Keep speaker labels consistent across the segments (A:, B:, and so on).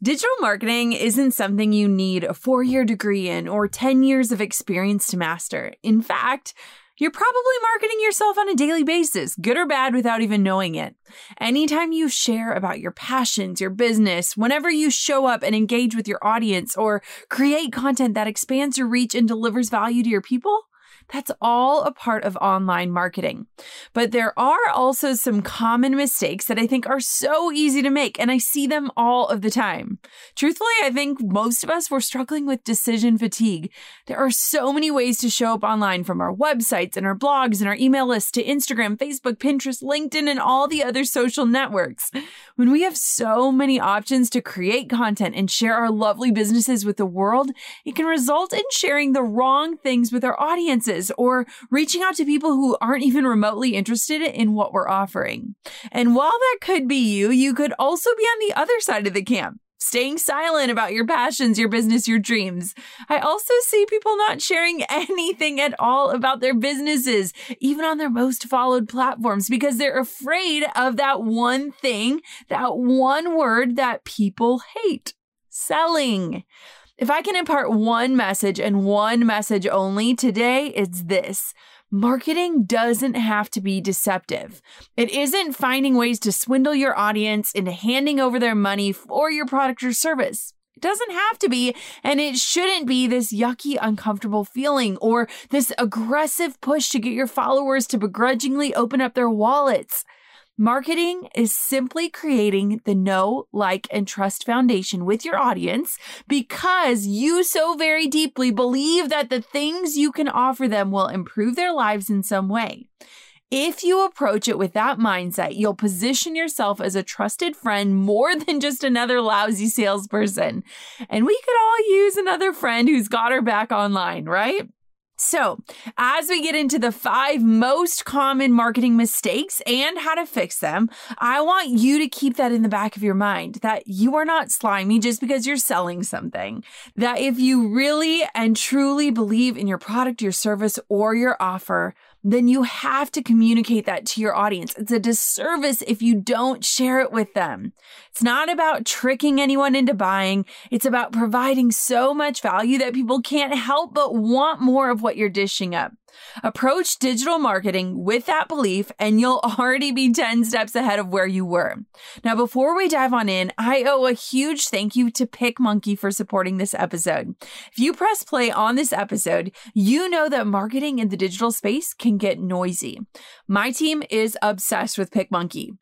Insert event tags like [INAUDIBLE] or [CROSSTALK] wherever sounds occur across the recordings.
A: Digital marketing isn't something you need a four year degree in or 10 years of experience to master. In fact, you're probably marketing yourself on a daily basis, good or bad, without even knowing it. Anytime you share about your passions, your business, whenever you show up and engage with your audience or create content that expands your reach and delivers value to your people, that's all a part of online marketing. But there are also some common mistakes that I think are so easy to make, and I see them all of the time. Truthfully, I think most of us were struggling with decision fatigue. There are so many ways to show up online from our websites and our blogs and our email lists to Instagram, Facebook, Pinterest, LinkedIn, and all the other social networks. When we have so many options to create content and share our lovely businesses with the world, it can result in sharing the wrong things with our audiences or reaching out to people who aren't even remotely interested in what we're offering. And while that could be you, you could also be on the other side of the camp staying silent about your passions, your business, your dreams. I also see people not sharing [LAUGHS] anything at all about their businesses, even on their most followed platforms, because they're afraid of that one thing, that one word that people hate selling. If I can impart one message and one message only today, it's this. Marketing doesn't have to be deceptive. It isn't finding ways to swindle your audience into handing over their money for your product or service. It doesn't have to be, and it shouldn't be this yucky, uncomfortable feeling or this aggressive push to get your followers to begrudgingly open up their wallets. Marketing is simply creating the know, like, and trust foundation with your audience because you so very deeply believe that the things you can offer them will improve their lives in some way. If you approach it with that mindset, you'll position yourself as a trusted friend more [LAUGHS] than just another lousy salesperson. And we could all use another friend who's got our back online, right? So, as we get into the five most common marketing mistakes and how to fix them, I want you to keep that in the back of your mind that you are not slimy just because you're selling something. That if you really and truly believe in your product, your service, or your offer, then you have to communicate that to your audience. It's a disservice if you don't share it with them. It's not about tricking anyone into buying. It's about providing so much value that people can't help but want more of what you're dishing up. Approach digital marketing with that belief, and you'll already be 10 steps ahead of where you were. Now, before we dive on in, I owe a huge thank you to PicMonkey for supporting this episode. If you press play on this episode, you know that marketing in the digital space can get noisy. My team is obsessed with PicMonkey.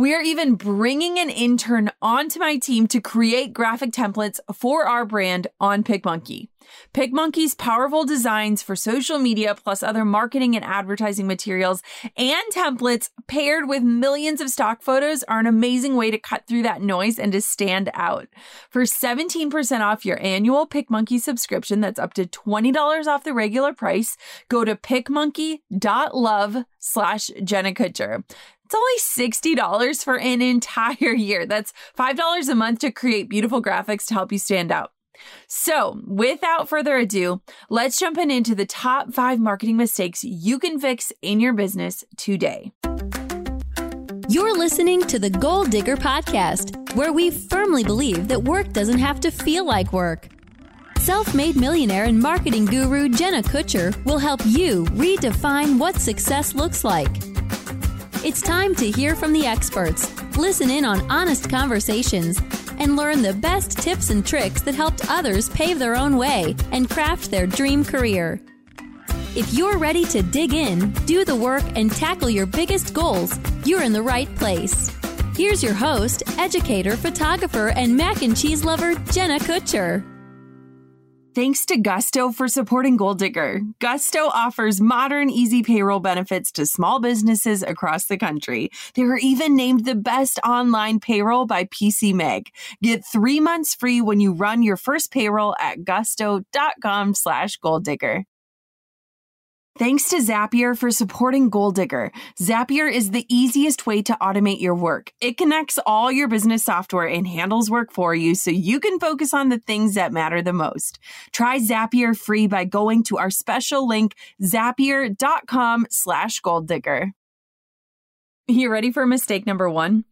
A: We are even bringing an intern onto my team to create graphic templates for our brand on PicMonkey. PicMonkey's powerful designs for social media plus other marketing and advertising materials and templates paired with millions of stock photos are an amazing way to cut through that noise and to stand out. For 17% off your annual PicMonkey subscription that's up to $20 off the regular price, go to picmonkey.love slash Jenna Kutcher. It's only $60 for an entire year. That's $5 a month to create beautiful graphics to help you stand out. So, without further ado, let's jump in into the top five marketing mistakes you can fix in your business today.
B: You're listening to the Goal Digger Podcast, where we firmly believe that work doesn't have to feel like work. Self made millionaire and marketing guru Jenna Kutcher will help you redefine what success looks like. It's time to hear from the experts, listen in on honest conversations, and learn the best tips and tricks that helped others pave their own way and craft their dream career. If you're ready to dig in, do the work, and tackle your biggest goals, you're in the right place. Here's your host, educator, photographer, and mac and cheese lover, Jenna Kutcher.
A: Thanks to Gusto for supporting Goal Digger. Gusto offers modern, easy payroll benefits to small businesses across the country. They were even named the best online payroll by PC Mag. Get three months free when you run your first payroll at gusto.com slash goal digger. Thanks to Zapier for supporting Goal Digger. Zapier is the easiest way to automate your work. It connects all your business software and handles work for you so you can focus on the things that matter the most. Try Zapier free by going to our special link, zapier.com slash goal digger. You ready for mistake number one?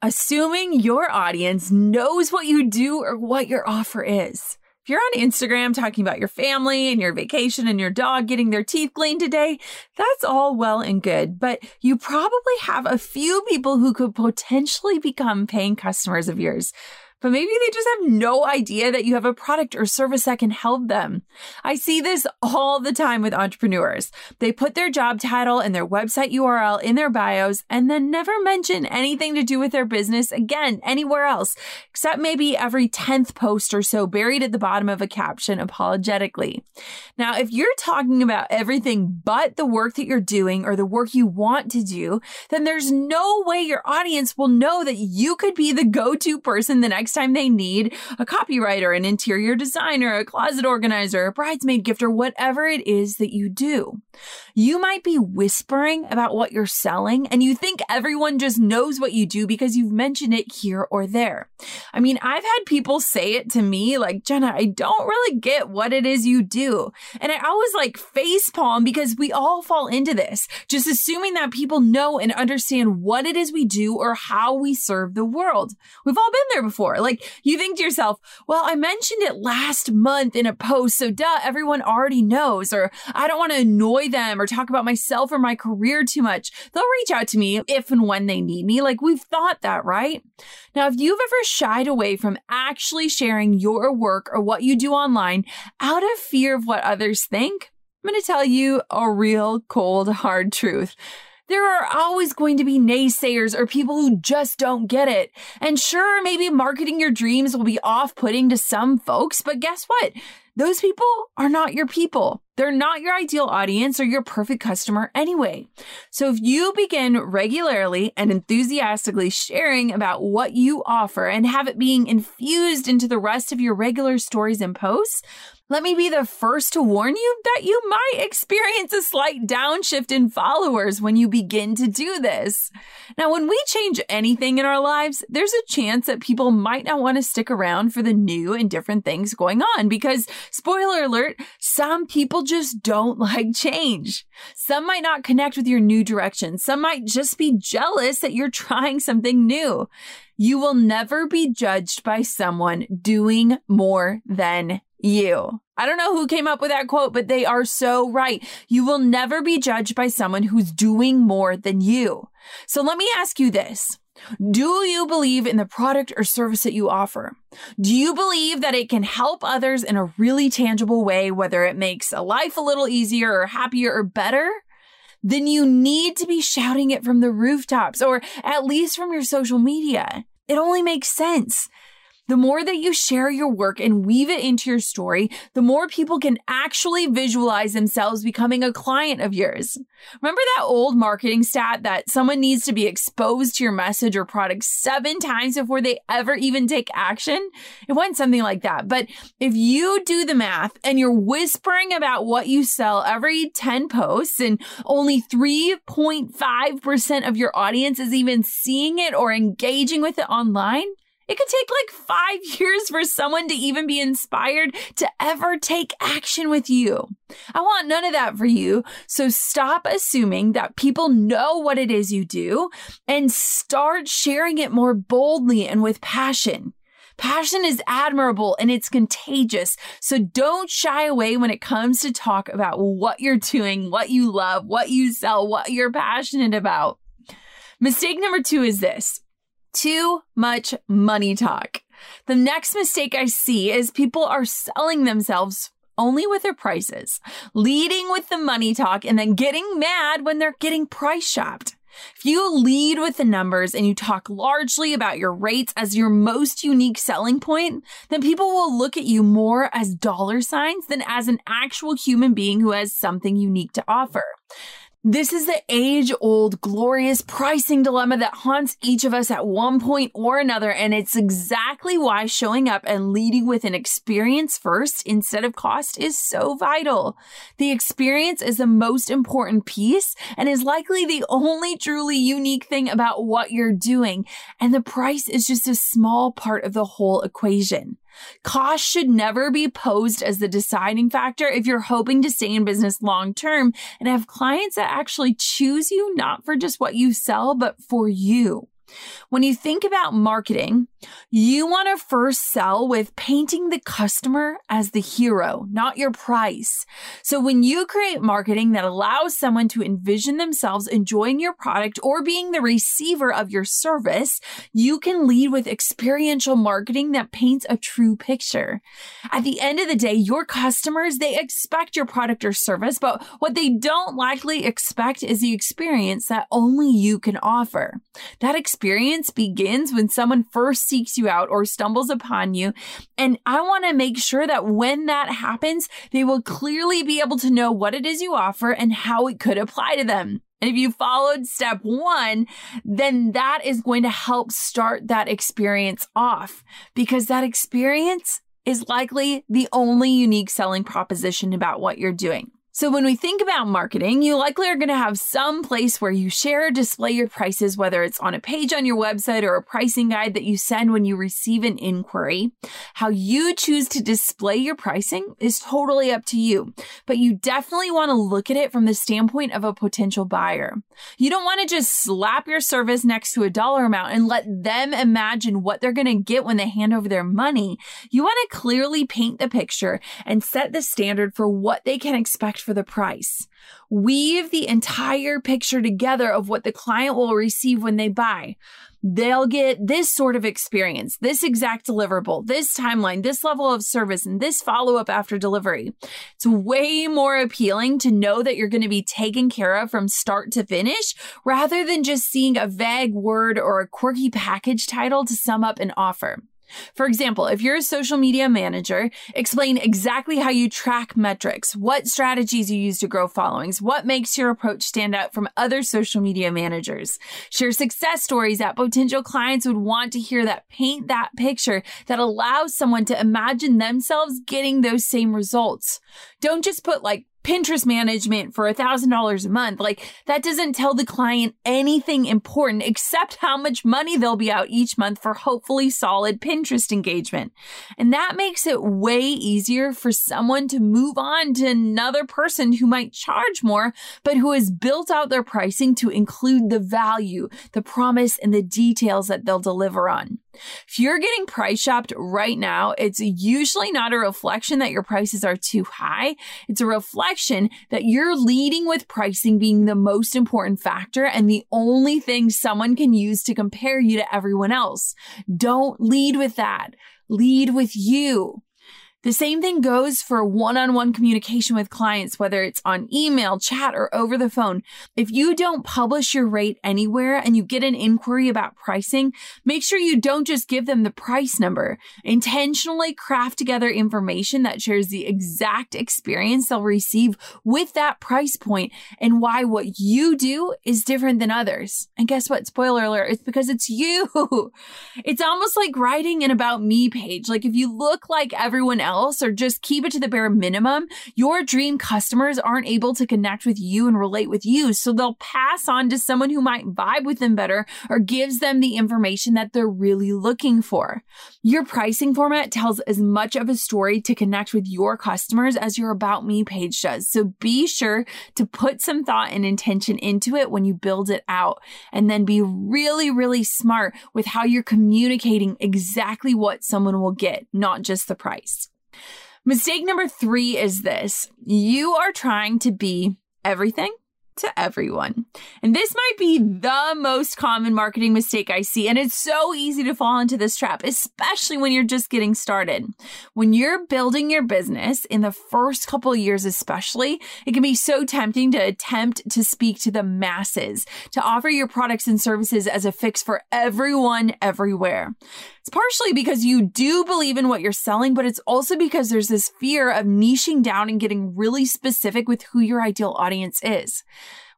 A: Assuming your audience knows what you do or what your offer is. You're on Instagram talking about your family and your vacation and your dog getting their teeth cleaned today, that's all well and good. But you probably have a few people who could potentially become paying customers of yours but maybe they just have no idea that you have a product or service that can help them. I see this all the time with entrepreneurs. They put their job title and their website URL in their bios and then never mention anything to do with their business again anywhere else, except maybe every 10th post or so buried at the bottom of a caption apologetically. Now, if you're talking about everything but the work that you're doing or the work you want to do, then there's no way your audience will know that you could be the go-to person the next next time they need a copywriter, an interior designer, a closet organizer, a bridesmaid gift, or whatever it is that you do. You might be whispering about what you're selling and you think everyone just knows what you do because you've mentioned it here or there. I mean, I've had people say it to me like, Jenna, I don't really get what it is you do. And I always like face palm because we all fall into this, just assuming that people know and understand what it is we do or how we serve the world. We've all been there before. Like you think to yourself, well, I mentioned it last month in a post, so duh, everyone already knows, or I don't want to annoy them or talk about myself or my career too much. They'll reach out to me if and when they need me. Like we've thought that, right? Now, if you've ever shied away from actually sharing your work or what you do online out of fear of what others think, I'm going to tell you a real cold, hard truth. There are always going to be naysayers or people who just don't get it. And sure, maybe marketing your dreams will be off putting to some folks, but guess what? Those people are not your people. They're not your ideal audience or your perfect customer anyway. So if you begin regularly and enthusiastically sharing about what you offer and have it being infused into the rest of your regular stories and posts, let me be the first to warn you that you might experience a slight downshift in followers when you begin to do this. Now, when we change anything in our lives, there's a chance that people might not want to stick around for the new and different things going on because, spoiler alert, some people just don't [LAUGHS] like change. Some might not connect with your new direction. Some might just be jealous that you're trying something new. You will never be judged by someone doing more than you. I don't know who came up with that quote, but they are so right. You will never be judged by someone who's doing more than you. So let me ask you this. Do you believe in the product or service that you offer? Do you believe that it can help others in a really tangible way, whether it makes a life a little easier or happier or better? Then you need to be shouting it from the rooftops or at least from your social media. It only makes sense. The more that you share your work and weave it into your story, the more people can actually visualize themselves becoming a client of yours. Remember that old marketing stat that someone needs to be exposed to your message or product seven times before they ever even take action? It went something like that. But if you do the math and you're whispering about what you sell every 10 posts and only 3.5% of your audience is even seeing it or engaging with it online, It could take like five [LAUGHS] years for someone to even be inspired to ever take action with you. I want none of that for you. So stop assuming that people know what it is you do and start sharing it more boldly and with passion. Passion is admirable and it's contagious. So don't shy away when it comes to talk about what you're doing, what you love, what you sell, what you're passionate about. Mistake number two is this too much money talk. The next mistake I see is people are selling themselves only with their prices, leading with the money talk and then getting mad when they're getting price shopped. If you lead with the numbers and you talk largely about your rates as your most unique selling point, then people will look at you more as dollar signs than as an actual human being who has something unique to offer. This is the age old glorious pricing dilemma that haunts each of us at one point or another. And it's exactly why showing up and leading with an experience first instead of cost is so vital. The experience is the most important piece and is likely the only truly unique thing about what you're doing. And the price is just a small part of the whole equation. Cost should never be posed as the deciding factor if you're hoping to stay in business long term and have clients that actually choose you not for just what you sell, but for you. When you think about marketing, you want to first sell with painting the customer as the hero, not your price. So when you create marketing that allows someone to envision themselves enjoying your product or being the receiver of your service, you can lead with experiential marketing that paints a true picture. At the end of the day, your customers, they expect your product or service, but what they don't likely expect is the experience that only you can offer. That experience experience begins when someone first seeks you out or stumbles upon you. And I want to make sure that when that happens, they will clearly be able to know what it is you offer and how it could apply to them. And if you followed step one, then that is going to help start that experience off because that experience is likely the only unique selling proposition about what you're doing. So when we think about marketing, you likely are going to have some place where you share or display your prices, whether it's on a page on your website or a pricing guide that you send when you receive an inquiry. How you choose to display your pricing is totally up to you, but you definitely want to look at it from the standpoint of a potential buyer. You don't want to just slap your service next to a dollar amount and let them imagine what they're going to get when they hand over their money. You want to clearly paint the picture and set the standard for what they can expect for the price. Weave the entire picture together of what the client will receive when they buy. They'll get this sort of experience, this exact deliverable, this timeline, this level of service, and this follow up after delivery. It's way more appealing to know that you're going to be taken care of from start to finish rather than just seeing a vague word or a quirky package title to sum up an offer. For example, if you're a social media manager, explain exactly how you track metrics, what strategies you use to grow followings, what makes your approach stand out from other social media managers. Share success stories that potential clients would want to hear that paint that picture that allows someone to imagine themselves getting those same results. Don't just put like Pinterest management for a $1,000 a month. Like that doesn't tell the client anything important except how much money they'll be out each month for hopefully solid Pinterest engagement. And that makes it way easier for someone to move on to another person who might charge more, but who has built out their pricing to include the value, the promise, and the details that they'll deliver on. If you're getting price shopped right now, it's usually not a reflection that your prices are too high. It's a reflection that you're leading with pricing being the most important factor and the only thing someone can use to compare you to everyone else. Don't lead with that. Lead with you. The same thing goes for one on one communication with clients, whether it's on email, chat, or over the phone. If you don't publish your rate anywhere and you get an inquiry about pricing, make sure you don't just give them the price number. Intentionally craft together information that shares the exact experience they'll receive with that price point and why what you do is different than others. And guess what? Spoiler alert, it's because it's you. [LAUGHS] It's almost like writing an about me page. Like if you look like everyone else, else or just keep it to the bare minimum, your dream customers aren't able to connect with you and relate with you. So they'll pass on to someone who might vibe with them better or gives them the information that they're really looking for. Your pricing format tells as much of a story to connect with your customers as your About Me page does. So be sure to put some thought and intention into it when you build it out and then be really, really smart with how you're communicating exactly what someone will get, not just the price. Mistake number three is this. You are trying to be everything to everyone. And this might be the most common marketing mistake I see. And it's so easy to fall into this trap, especially when you're just getting started. When you're building your business in the first couple years, especially, it can be so tempting to attempt to speak to the masses, to offer your products and services as a fix for everyone everywhere. It's partially because you do believe in what you're selling, but it's also because there's this fear of niching down and getting really specific with who your ideal audience is.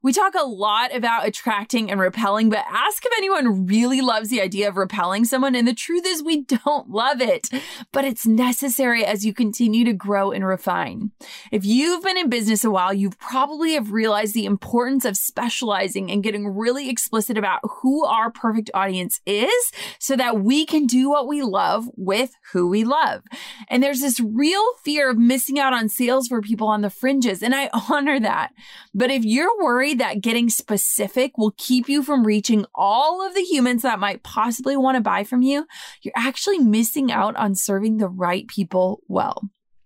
A: We talk a lot about attracting and repelling, but ask if anyone really loves the idea of repelling someone. And the truth is, we [LAUGHS] don't love it, but it's necessary as you continue to grow and refine. If you've been in business a while, you probably have realized the importance of specializing and getting really explicit about who our perfect audience is so that we can do what we love with who we love. And there's this real fear of missing out on sales for people on the fringes. And I [LAUGHS] honor that. But if you're worried, that getting specific will keep you from reaching all of the humans that might possibly want to buy from you, you're actually missing out on serving the right people well.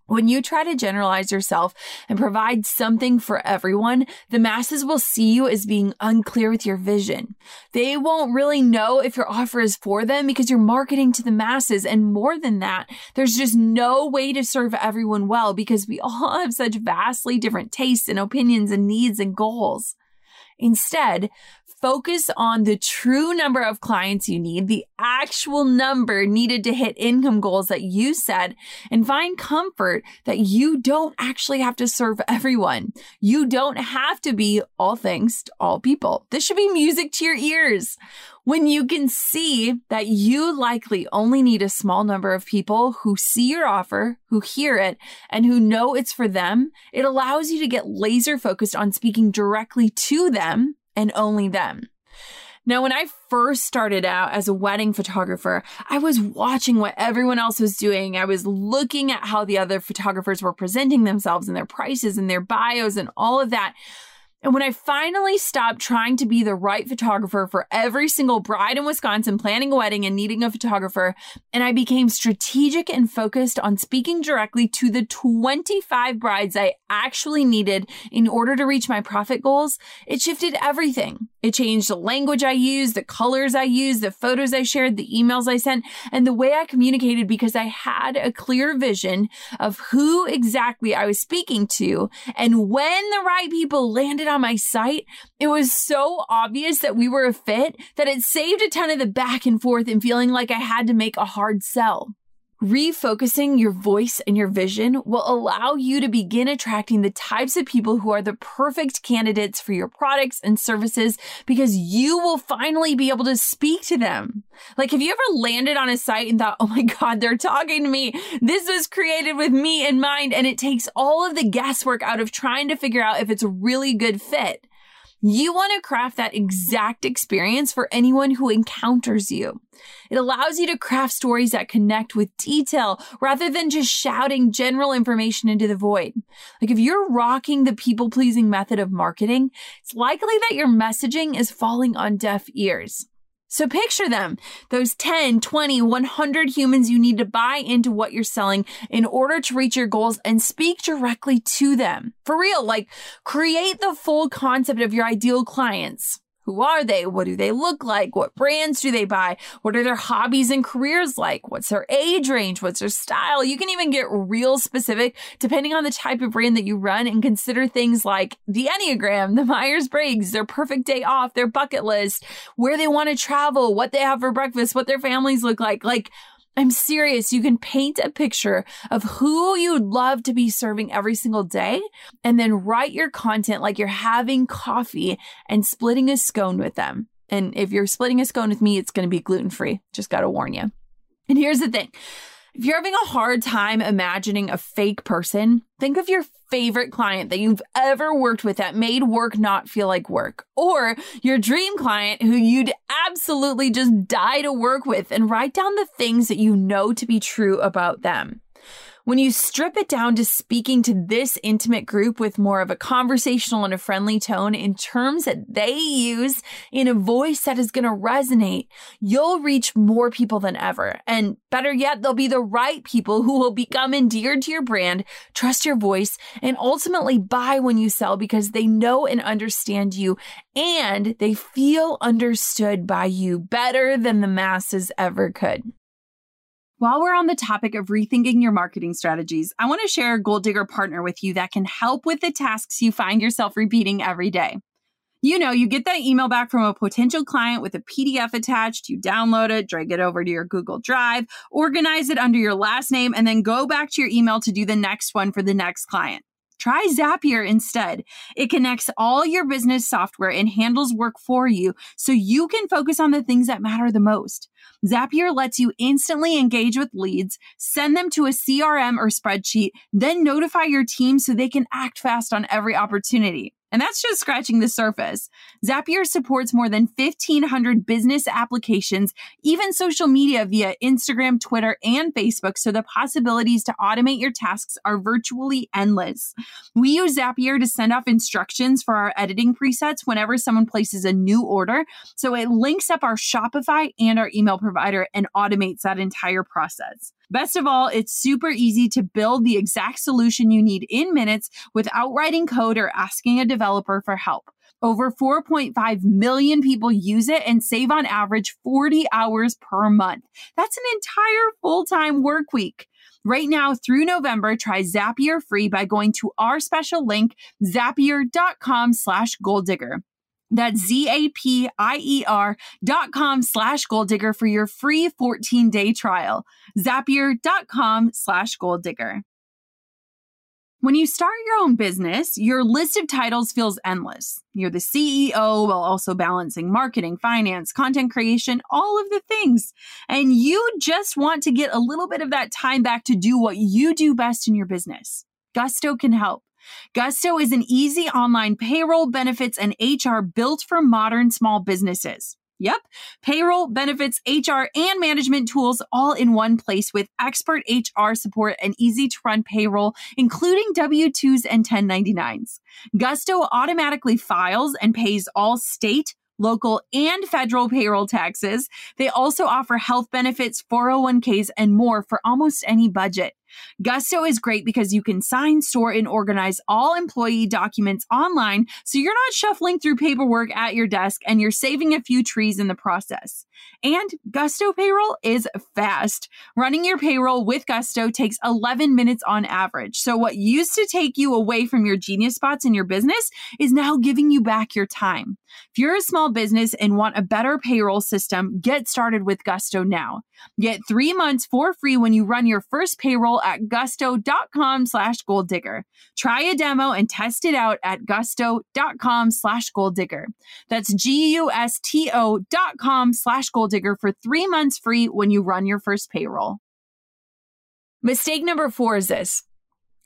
A: When you try to generalize yourself and provide something for everyone, the masses will see you as being unclear with your vision. They won't really know if your offer is for them because you're marketing to the masses. And more than that, there's just no way to serve everyone well because we all have such vastly different tastes and opinions and needs and goals. Instead, focus on the true number of clients you need, the actual number needed to hit income goals that you set, and find comfort that you don't actually have to serve everyone. You don't have to be all things to all people. This should be music to your ears. When you can see that you likely only need a small number of people who see your offer, who hear it, and who know it's for them, it allows you to get laser focused on speaking directly to them and only them. Now, when I first started out as a wedding photographer, I was watching what everyone else was doing. I was looking at how the other photographers were presenting themselves and their prices and their bios and all of that. And when I finally stopped trying to be the right photographer for every single bride in Wisconsin planning a wedding and needing a photographer, and I became strategic and focused on speaking directly to the 25 brides I actually needed in order to reach my profit goals, it shifted everything. It changed the language I used, the colors I used, the photos I shared, the emails I sent, and the way I communicated because I had a clear vision of who exactly I was speaking to. And when the right people landed on my site, it was so obvious that we were a fit that it saved a ton of the back and forth and feeling like I had to make a hard sell. Refocusing your voice and your vision will allow you to begin attracting the types of people who are the perfect candidates for your products and services because you will finally be able to speak to them. Like, have you ever landed on a site and thought, oh my God, they're talking to me? This was created with me in mind. And it takes all of the guesswork out of trying to figure out if it's a really good fit. You want to craft that exact experience for anyone who encounters you. It allows you to craft stories that connect with detail rather than just shouting general information into the void. Like if you're rocking the people pleasing method of marketing, it's likely that your messaging is falling on deaf ears. So picture them, those 10, 20, 100 humans you need to buy into what you're selling in order to reach your goals and speak directly to them. For real, like create the full concept of your ideal clients. Who are they? What do they look like? What brands do they buy? What are their hobbies and careers like? What's their age range? What's their style? You can even get real specific depending on the type of brand that you run and consider things like the Enneagram, the Myers Briggs, their perfect day off, their bucket list, where they want to travel, what they have for breakfast, what their families look like. Like, I'm serious. You can paint a picture of who you'd love to be serving every single day and then write your content like you're having coffee and splitting a scone with them. And if you're splitting a scone with me, it's going to be gluten free. Just got to warn you. And here's the thing If you're having a hard time imagining a fake person, think of your favorite client that you've ever worked with that made work not feel like work, or your dream client who you'd absolutely just die to work with and write down the things that you know to be true about them. When you strip it down to speaking to this intimate group with more of a conversational and a friendly tone in terms that they use in a voice that is going to resonate, you'll reach more people than ever. And better yet, they'll be the right people who will become endeared to your brand, trust your voice, and ultimately buy when you sell because they know and understand you and they feel understood by you better than the masses ever could. While we're on the topic of rethinking your marketing strategies, I want to share a Goal Digger partner with you that can help with the tasks you find yourself repeating every day. You know, you get that email back from a potential client with a PDF attached, you download it, drag it over to your Google Drive, organize it under your last name, and then go back to your email to do the next one for the next client. Try Zapier instead. It connects all your business software and handles work for you so you can focus on the things that matter the most. Zapier lets you instantly engage with leads, send them to a CRM or spreadsheet, then notify your team so they can act fast on every opportunity. And that's just scratching the surface. Zapier supports more than 1,500 business applications, even social media via Instagram, Twitter, and Facebook. So the possibilities to automate your tasks are virtually endless. We use Zapier to send off instructions for our editing presets whenever someone places a new order. So it links up our Shopify and our email provider and automates that entire process. Best of all, it's super easy to build the exact solution you need in minutes without writing code or asking a developer for help. Over 4.5 million people use it and save on average 40 hours per month. That's an entire full time work week. Right now through November, try Zapier free by going to our special link, zapier.com slash goal digger. That's Z-A-P-I-E-R dot com slash goal digger for your free 14 day trial. Zapier.com slash goal digger. When you start your own business, your list of titles feels endless. You're the CEO while also balancing marketing, finance, content creation, all of the things. And you just want to get a little bit of that time back to do what you do best in your business. Gusto can help. Gusto is an easy online payroll, benefits, and HR built for modern small businesses. Yep, payroll, benefits, HR, and management tools all in one place with expert HR support and easy to run payroll, including W 2s and 1099s. Gusto automatically files and pays all state, local, and federal payroll taxes. They also offer health benefits, 401ks, and more for almost any budget. Gusto is great because you can sign, store, and organize all employee documents online, so you're not shuffling through paperwork at your desk and you're saving a few trees in the process. And Gusto payroll is fast. Running your payroll with Gusto takes 11 minutes on average. So, what used to take you away from your genius spots in your business is now giving you back your time. If you're a small business and want a better payroll system, get started with Gusto now. Get three months for free when you run your first payroll at gusto.com slash goal digger. Try a demo and test it out at gusto.com slash goal digger. That's G-U-S-T-O dot com slash goal digger for three months free when you run your first payroll. Mistake number four is this.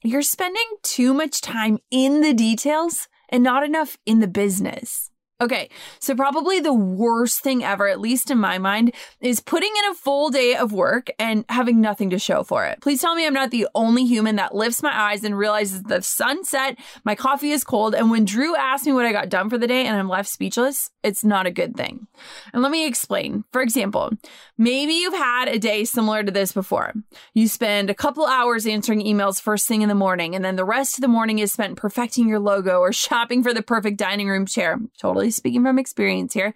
A: You're spending too much time in the details and not enough in the business. Okay, so probably the worst thing ever, at least in my mind, is putting in a full day of work and having nothing to show for it. Please tell me I'm not the only human that lifts my eyes and realizes the sun set, my coffee is cold, and when Drew asks me what I got done for the day and I'm left speechless, it's not a good thing. And let me explain. For example, maybe you've had a day similar to this before. You spend a couple hours answering emails first thing in the morning, and then the rest of the morning is spent perfecting your logo or shopping for the perfect dining room chair. Totally speaking from experience here.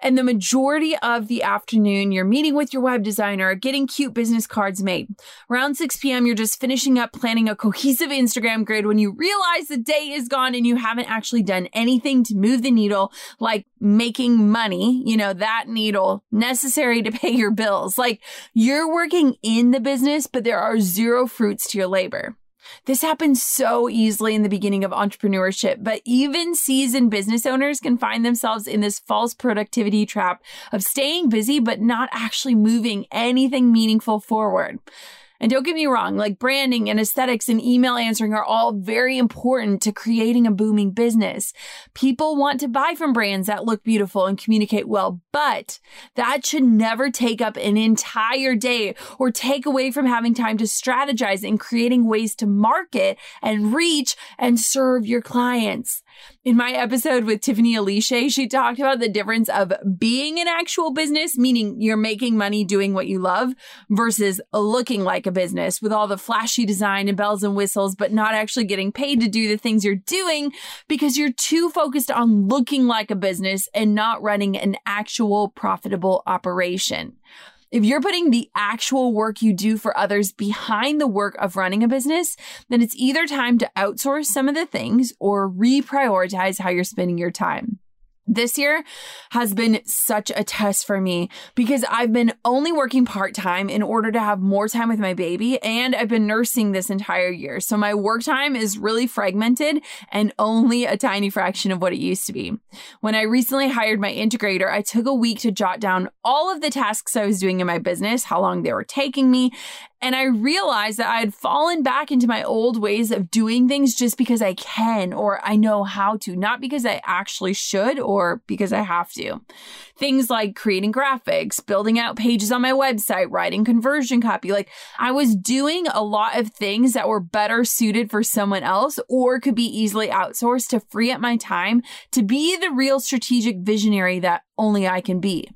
A: And the majority of the afternoon, you're meeting with your web designer, getting cute business cards made. Around 6 p.m., you're just finishing up planning a cohesive Instagram grid when you realize the day is gone and you haven't actually done anything to move the needle, like making money, you know, that needle necessary to pay your bills. Like you're working in the business, but there are zero fruits to your labor. This happens so easily in the beginning of entrepreneurship, but even seasoned business owners can find themselves in this false productivity trap of staying busy, but not actually moving anything meaningful forward. And don't get me wrong, like branding and aesthetics and email answering are all very important to creating a booming business. People want to buy from brands that look beautiful and communicate well, but that should never take up an entire day or take away from having time to strategize and creating ways to market and reach and serve your clients. In my episode with Tiffany Aliche, she talked about the difference of being an actual business, meaning you're making money doing what you love, versus looking like a business with all the flashy design and bells and whistles, but not actually getting paid to do the things you're doing because you're too focused on looking like a business and not running an actual profitable operation. If you're putting the actual work you do for others behind the work of running a business, then it's either time to outsource some of the things or reprioritize how you're spending your time. This year has been such a test for me because I've been only working part time in order to have more time with my baby and I've been nursing this entire year. So my work time is really fragmented and only a tiny fraction of what it used to be. When I recently hired my integrator, I took a week to jot down all of the tasks I was doing in my business, how long they were taking me, and I realized that I had fallen back into my old ways of doing things just because I can or I know how to, not because I actually should or because I have to. Things like creating graphics, building out pages on my website, writing conversion copy. Like I was doing a lot of things that were better suited for someone else or could be easily outsourced to free up my time to be the real strategic visionary that only I can be.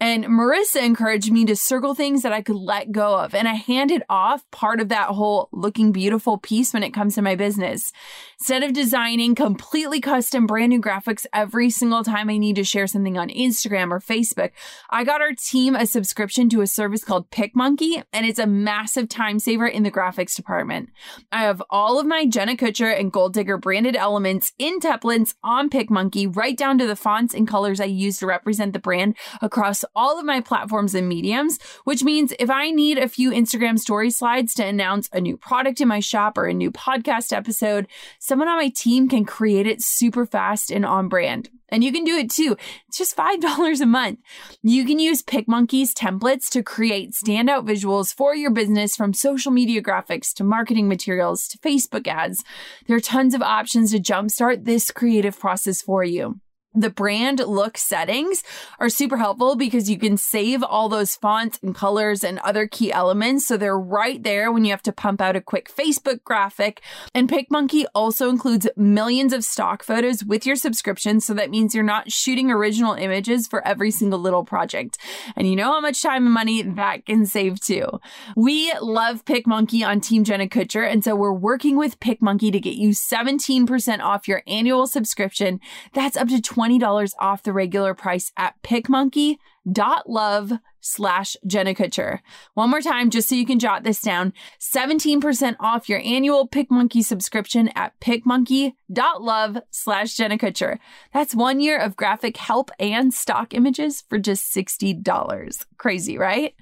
A: And Marissa encouraged me to circle things that I could let go of. And I handed off part of that whole looking beautiful piece when it comes to my business. Instead of designing completely custom brand new graphics every single time I need to share something on Instagram or Facebook, I got our team a subscription to a service called PicMonkey, and it's a massive time saver in the graphics department. I have all of my Jenna Kutcher and Goal Digger branded elements in templates on PicMonkey, right down to the fonts and colors I use to represent the brand across all of my platforms and mediums, which means if I need a few Instagram story slides to announce a new product in my shop or a new podcast episode, someone on my team can create it super fast and on brand. And you can do it too. It's just $5 a month. You can use PicMonkey's templates to create standout visuals for your business from social media graphics to marketing materials to Facebook ads. There are tons of options to jumpstart this creative process for you. The brand look settings are super helpful because you can save all those fonts and colors and other key elements. So they're right there when you have to pump out a quick Facebook graphic. And PicMonkey also includes millions of stock photos with your subscription. So that means you're not shooting original images for every single little project. And you know how much time and money that can save too. We love PicMonkey on Team Jenna Kutcher. And so we're working with PicMonkey to get you 17% off your annual subscription. That's up to 20 $20 off the regular price at picmonkey.love slash Jenna Kutcher. One more time, just so you can jot this down 17% off your annual PicMonkey subscription at picmonkey.love slash Jenna Kutcher. That's one year of graphic help and stock images for just $60. Crazy, right?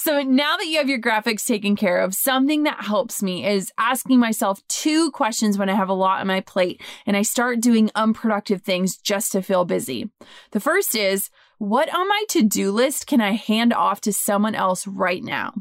A: So now that you have your graphics taken care of, something that helps me is asking myself two questions when I have a lot on my plate and I start doing unproductive things just to feel busy. The first is, what on my to do list can I hand off to someone else right now?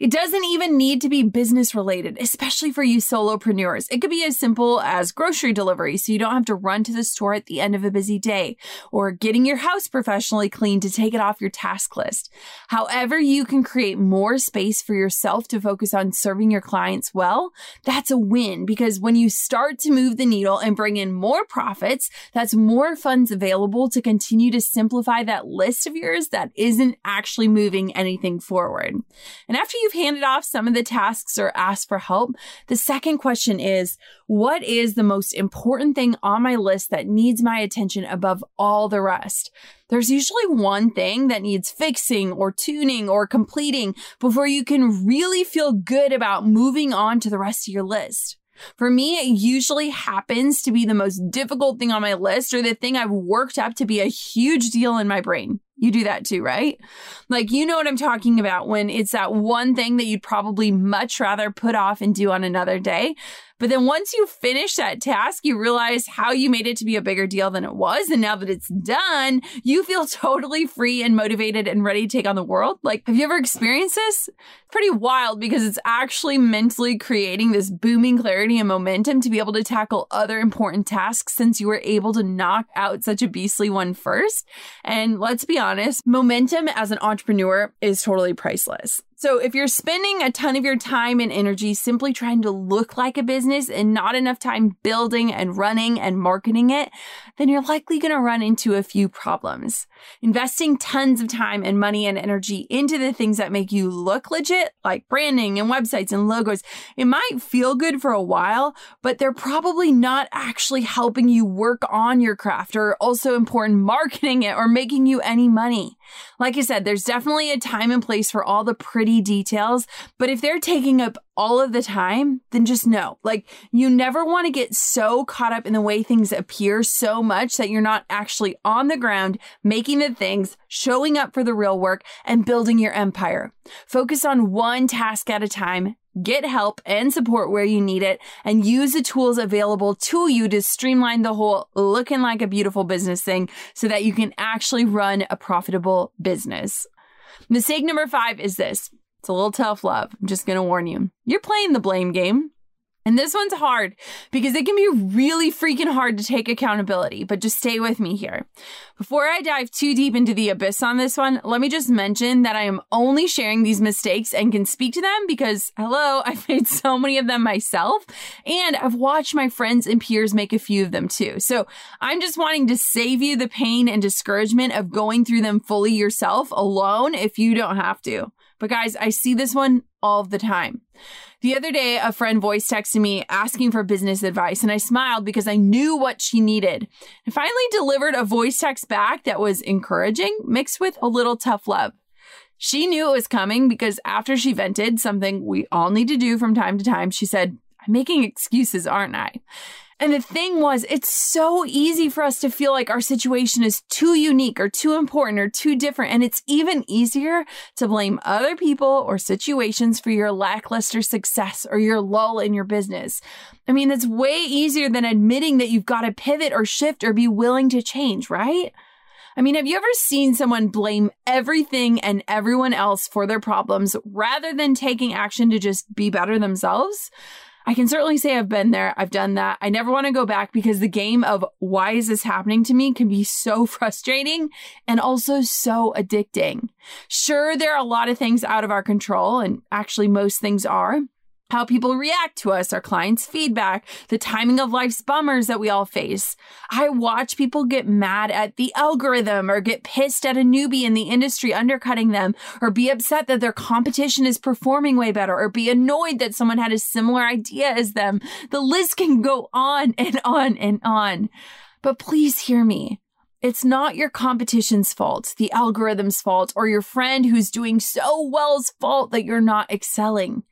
A: It doesn't even need to be business related, especially for you solopreneurs. It could be as simple as grocery delivery so you don't have to run to the store at the end of a busy day or getting your house professionally cleaned to take it off your task list. However, you can create more space for yourself to focus on serving your clients well, that's a win because when you start to move the needle and bring in more profits, that's more funds available to continue to simplify that list of yours that isn't actually moving anything forward. And after you you've handed off some of the tasks or asked for help, the second question is what is the most important thing on my list that needs my attention above all the rest? There's usually one thing that needs fixing or tuning or completing before you can really feel good about moving on to the rest of your list. For me, it usually happens to be the most difficult thing on my list or the thing I've worked up to be a huge deal in my brain. You do that too, right? Like, you know what I'm talking about when it's that one thing that you'd probably much rather put off and do on another day. But then once you finish that task, you realize how you made it to be a bigger deal than it was. And now that it's done, you feel [LAUGHS] totally free and motivated and ready to take on the world. Like, have you ever experienced this? Pretty wild because it's actually mentally creating this booming clarity and momentum to be able to tackle other important tasks since you were able to knock out such a beastly one first. And let's be honest, momentum as an entrepreneur is totally priceless. So if you're spending a ton of your time and energy simply trying to look like a business and not enough time building and running and marketing it, then you're likely going to run into a few problems. Investing tons of time and money and energy into the things that make you look legit, like branding and websites and logos, it might feel good for a while, but they're probably not actually helping you work on your craft or also important [LAUGHS] marketing it or making you any money. Like I said, there's definitely a time and place for all the pretty details, but if they're taking up all of the time, then just know, like, you never want to get so caught up in the way things appear so much that you're not actually on the ground making the things, showing up for the real work, and building your empire. Focus on one task at a time Get help and support where you need it and use the tools available to you to streamline the whole looking like a beautiful business thing so that you can actually run a profitable business. Mistake number five is this. It's a little tough love. I'm just going to warn you. You're playing the blame game. And this one's hard because it can be really freaking hard to take accountability, but just stay with me here. Before I dive too deep into the abyss on this one, let me just mention that I am only sharing these mistakes and can speak to them because, hello, [LAUGHS] I've made so many of them myself and I've watched my friends and peers make a few of them too. So I'm just wanting to save you the pain and discouragement of going through them fully yourself alone if you don't have to. But guys, I see this one all the time. The other day, a friend voice texted me asking for business advice, and I smiled because I knew what she needed. And finally delivered a voice text back that was encouraging, mixed with a little tough love. She knew it was coming because after she vented, something we all need to do from time to time, she said, I'm making excuses, aren't I? And the thing was, it's so easy for us to feel like our situation is too unique or too important or too different. And it's even easier to blame other people or situations for your lackluster success or your lull in your business. I mean, it's way easier than admitting that you've got to pivot or shift or be willing to change, right? I mean, have you ever seen someone blame everything and everyone else for their problems rather than taking action to just be better themselves? I can certainly say I've been there. I've done that. I never want to go back because the game of why is this happening to me can be so [LAUGHS] frustrating and also so addicting. Sure, there are a lot of things out of our control, and actually, most things are how people react to us, our clients' feedback, the timing of life's bummers that we all face. I watch people get mad at the algorithm or get pissed at a newbie in the industry undercutting them or be upset that their competition is performing way better or be annoyed that someone had a similar idea as them. The list can go on and on and on. But please hear me. It's not your competition's fault, the algorithm's fault, or your friend who's doing so well's fault that you're not excelling.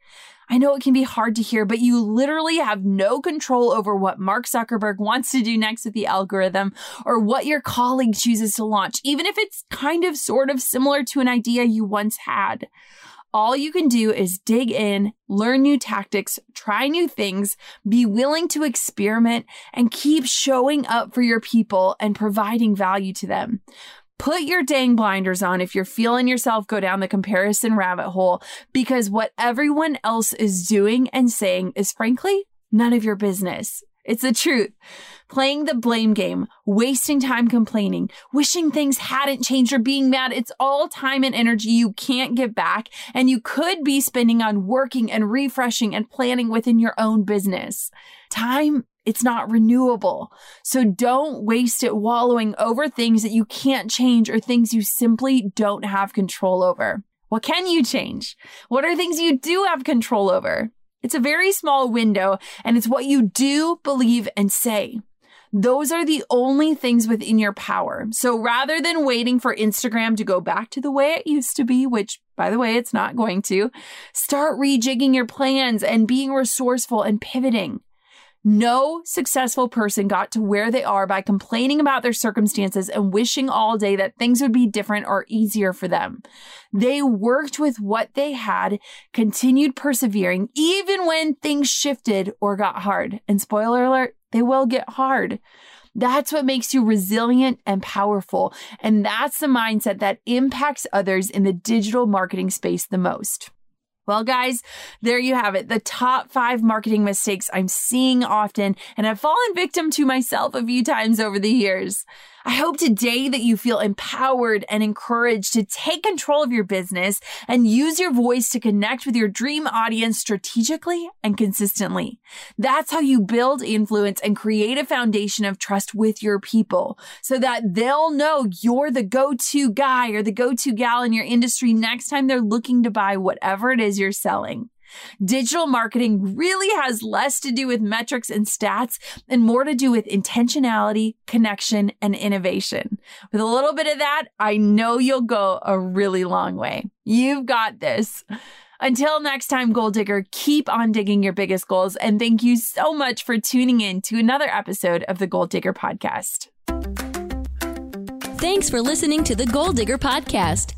A: I know it can be hard to hear, but you literally have no control over what Mark Zuckerberg wants to do next with the algorithm or what your colleague chooses to launch, even if it's kind of sort of similar to an idea you once had. All you can do is dig in, learn new tactics, try new things, be willing to experiment, and keep showing up for your people and providing value to them. Put your dang blinders on if you're feeling yourself go down the comparison rabbit hole because what everyone else is doing and saying is frankly none of your business. It's the truth. Playing the blame game, wasting time complaining, wishing things hadn't changed or being mad, it's all time and energy you can't get back and you could be spending on working and refreshing and planning within your own business. Time it's not renewable. So don't waste it wallowing over things that you can't change or things you simply don't have control over. What can you change? What are things you do have control over? It's a very small window and it's what you do, believe, and say. Those are the only things within your power. So rather than waiting for Instagram to go back to the way it used to be, which by the way, it's not going to, start rejigging your plans and being resourceful and pivoting. No successful person got to where they are by complaining about their circumstances and wishing all day that things would be different or easier for them. They worked with what they had, continued persevering, even when things shifted or got hard. And spoiler alert, they will get hard. That's what makes you resilient and powerful. And that's the mindset that impacts others in the digital marketing space the most. Well, guys, there you have it. The top five marketing mistakes I'm seeing often and I've fallen victim to myself a few times over the years. I hope today that you feel empowered and encouraged to take control of your business and use your voice to connect with your dream audience strategically and consistently. That's how you build influence and create a foundation of trust with your people so that they'll know you're the go-to guy or the go-to gal in your industry next time they're looking to buy whatever it is you're selling. Digital marketing really has less to do with metrics and stats and more to do with intentionality, connection, and innovation. With a little bit of that, I know you'll go a really long way. You've got this. Until next time, Goal Digger, keep on digging your biggest goals. And thank you so much for tuning in to another episode of the Goal Digger Podcast.
B: Thanks for listening to the Goal Digger Podcast.